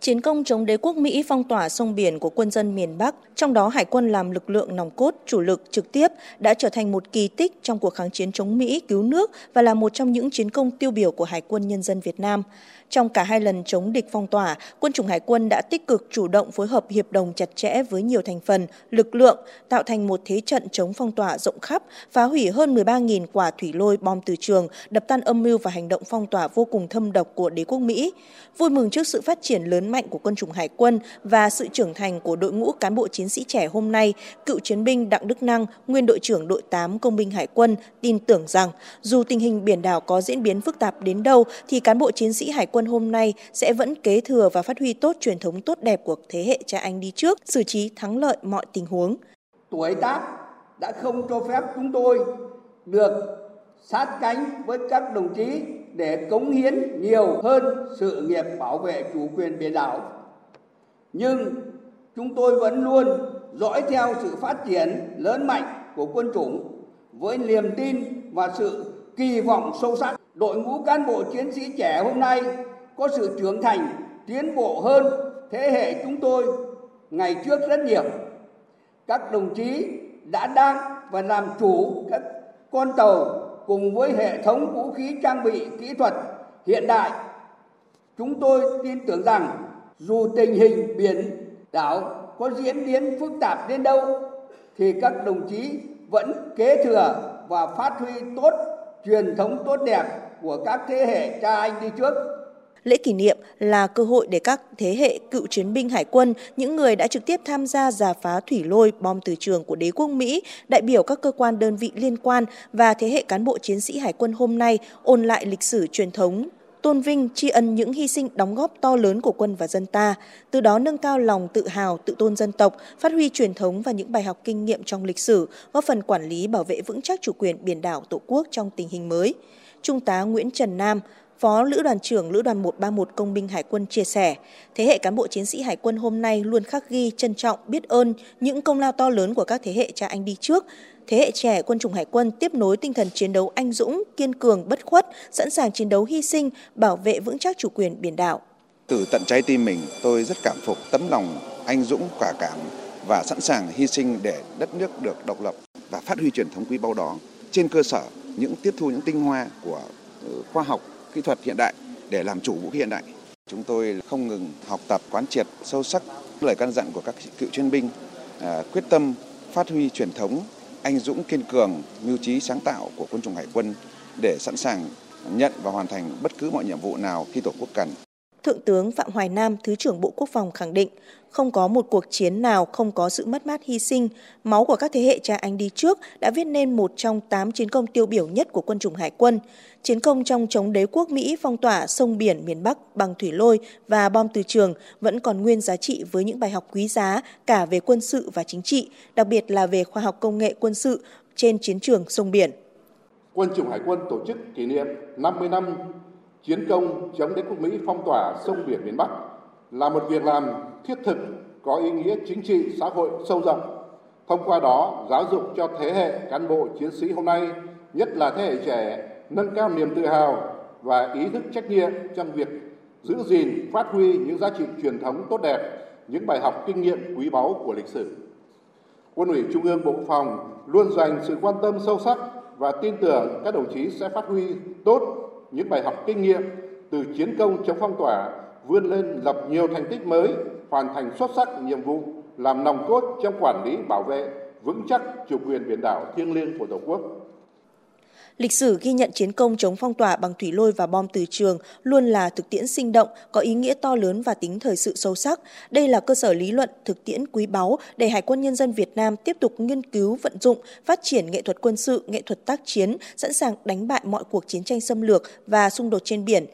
Chiến công chống đế quốc Mỹ phong tỏa sông biển của quân dân miền Bắc, trong đó Hải quân làm lực lượng nòng cốt, chủ lực trực tiếp, đã trở thành một kỳ tích trong cuộc kháng chiến chống Mỹ cứu nước và là một trong những chiến công tiêu biểu của Hải quân Nhân dân Việt Nam. Trong cả hai lần chống địch phong tỏa, quân chủng hải quân đã tích cực chủ động phối hợp hiệp đồng chặt chẽ với nhiều thành phần, lực lượng, tạo thành một thế trận chống phong tỏa rộng khắp, phá hủy hơn 13.000 quả thủy lôi bom từ trường, đập tan âm mưu và hành động phong tỏa vô cùng thâm độc của đế quốc Mỹ. Vui mừng trước sự phát triển lớn mạnh của quân chủng hải quân và sự trưởng thành của đội ngũ cán bộ chiến sĩ trẻ hôm nay, cựu chiến binh Đặng Đức Năng, nguyên đội trưởng đội 8 công binh hải quân, tin tưởng rằng dù tình hình biển đảo có diễn biến phức tạp đến đâu thì cán bộ chiến sĩ hải quân hôm nay sẽ vẫn kế thừa và phát huy tốt truyền thống tốt đẹp của thế hệ cha anh đi trước, xử trí thắng lợi mọi tình huống. Tuổi tác đã không cho phép chúng tôi được sát cánh với các đồng chí để cống hiến nhiều hơn sự nghiệp bảo vệ chủ quyền biển đảo. Nhưng chúng tôi vẫn luôn dõi theo sự phát triển lớn mạnh của quân chủng với niềm tin và sự kỳ vọng sâu sắc. Đội ngũ cán bộ chiến sĩ trẻ hôm nay có sự trưởng thành, tiến bộ hơn thế hệ chúng tôi ngày trước rất nhiều. Các đồng chí đã đang và làm chủ các con tàu cùng với hệ thống vũ khí trang bị kỹ thuật hiện đại. Chúng tôi tin tưởng rằng dù tình hình biển, đảo có diễn biến phức tạp đến đâu, thì các đồng chí vẫn kế thừa và phát huy tốt truyền thống tốt đẹp của các thế hệ cha anh đi trước Lễ kỷ niệm là cơ hội để các thế hệ cựu chiến binh hải quân, những người đã trực tiếp tham gia giả phá thủy lôi bom từ trường của đế quốc Mỹ, đại biểu các cơ quan đơn vị liên quan và thế hệ cán bộ chiến sĩ hải quân hôm nay ôn lại lịch sử truyền thống tôn vinh tri ân những hy sinh đóng góp to lớn của quân và dân ta, từ đó nâng cao lòng tự hào, tự tôn dân tộc, phát huy truyền thống và những bài học kinh nghiệm trong lịch sử, góp phần quản lý bảo vệ vững chắc chủ quyền biển đảo Tổ quốc trong tình hình mới. Trung tá Nguyễn Trần Nam, Phó Lữ đoàn trưởng Lữ đoàn 131 Công binh Hải quân chia sẻ, thế hệ cán bộ chiến sĩ Hải quân hôm nay luôn khắc ghi, trân trọng, biết ơn những công lao to lớn của các thế hệ cha anh đi trước. Thế hệ trẻ quân chủng Hải quân tiếp nối tinh thần chiến đấu anh dũng, kiên cường, bất khuất, sẵn sàng chiến đấu hy sinh, bảo vệ vững chắc chủ quyền biển đảo. Từ tận trái tim mình, tôi rất cảm phục tấm lòng anh dũng, quả cảm và sẵn sàng hy sinh để đất nước được độc lập và phát huy truyền thống quý báu đó trên cơ sở những tiếp thu những tinh hoa của ừ, khoa học kỹ thuật hiện đại để làm chủ vũ khí hiện đại. Chúng tôi không ngừng học tập quán triệt sâu sắc lời căn dặn của các cựu chiến binh, à, quyết tâm phát huy truyền thống anh dũng kiên cường, mưu trí sáng tạo của quân chủng hải quân để sẵn sàng nhận và hoàn thành bất cứ mọi nhiệm vụ nào khi Tổ quốc cần. Thượng tướng Phạm Hoài Nam, Thứ trưởng Bộ Quốc phòng khẳng định, không có một cuộc chiến nào không có sự mất mát hy sinh. Máu của các thế hệ cha anh đi trước đã viết nên một trong tám chiến công tiêu biểu nhất của quân chủng hải quân. Chiến công trong chống đế quốc Mỹ phong tỏa sông biển miền Bắc bằng thủy lôi và bom từ trường vẫn còn nguyên giá trị với những bài học quý giá cả về quân sự và chính trị, đặc biệt là về khoa học công nghệ quân sự trên chiến trường sông biển. Quân chủng Hải quân tổ chức kỷ niệm 50 năm chiến công chống đế quốc Mỹ phong tỏa sông biển miền Bắc là một việc làm thiết thực có ý nghĩa chính trị xã hội sâu rộng. Thông qua đó, giáo dục cho thế hệ cán bộ chiến sĩ hôm nay, nhất là thế hệ trẻ, nâng cao niềm tự hào và ý thức trách nhiệm trong việc giữ gìn, phát huy những giá trị truyền thống tốt đẹp, những bài học kinh nghiệm quý báu của lịch sử. Quân ủy Trung ương Bộ Phòng luôn dành sự quan tâm sâu sắc và tin tưởng các đồng chí sẽ phát huy tốt những bài học kinh nghiệm từ chiến công chống phong tỏa vươn lên lập nhiều thành tích mới, hoàn thành xuất sắc nhiệm vụ làm nòng cốt trong quản lý bảo vệ vững chắc chủ quyền biển đảo thiêng liêng của Tổ quốc. Lịch sử ghi nhận chiến công chống phong tỏa bằng thủy lôi và bom từ trường luôn là thực tiễn sinh động, có ý nghĩa to lớn và tính thời sự sâu sắc. Đây là cơ sở lý luận, thực tiễn quý báu để Hải quân Nhân dân Việt Nam tiếp tục nghiên cứu, vận dụng, phát triển nghệ thuật quân sự, nghệ thuật tác chiến, sẵn sàng đánh bại mọi cuộc chiến tranh xâm lược và xung đột trên biển,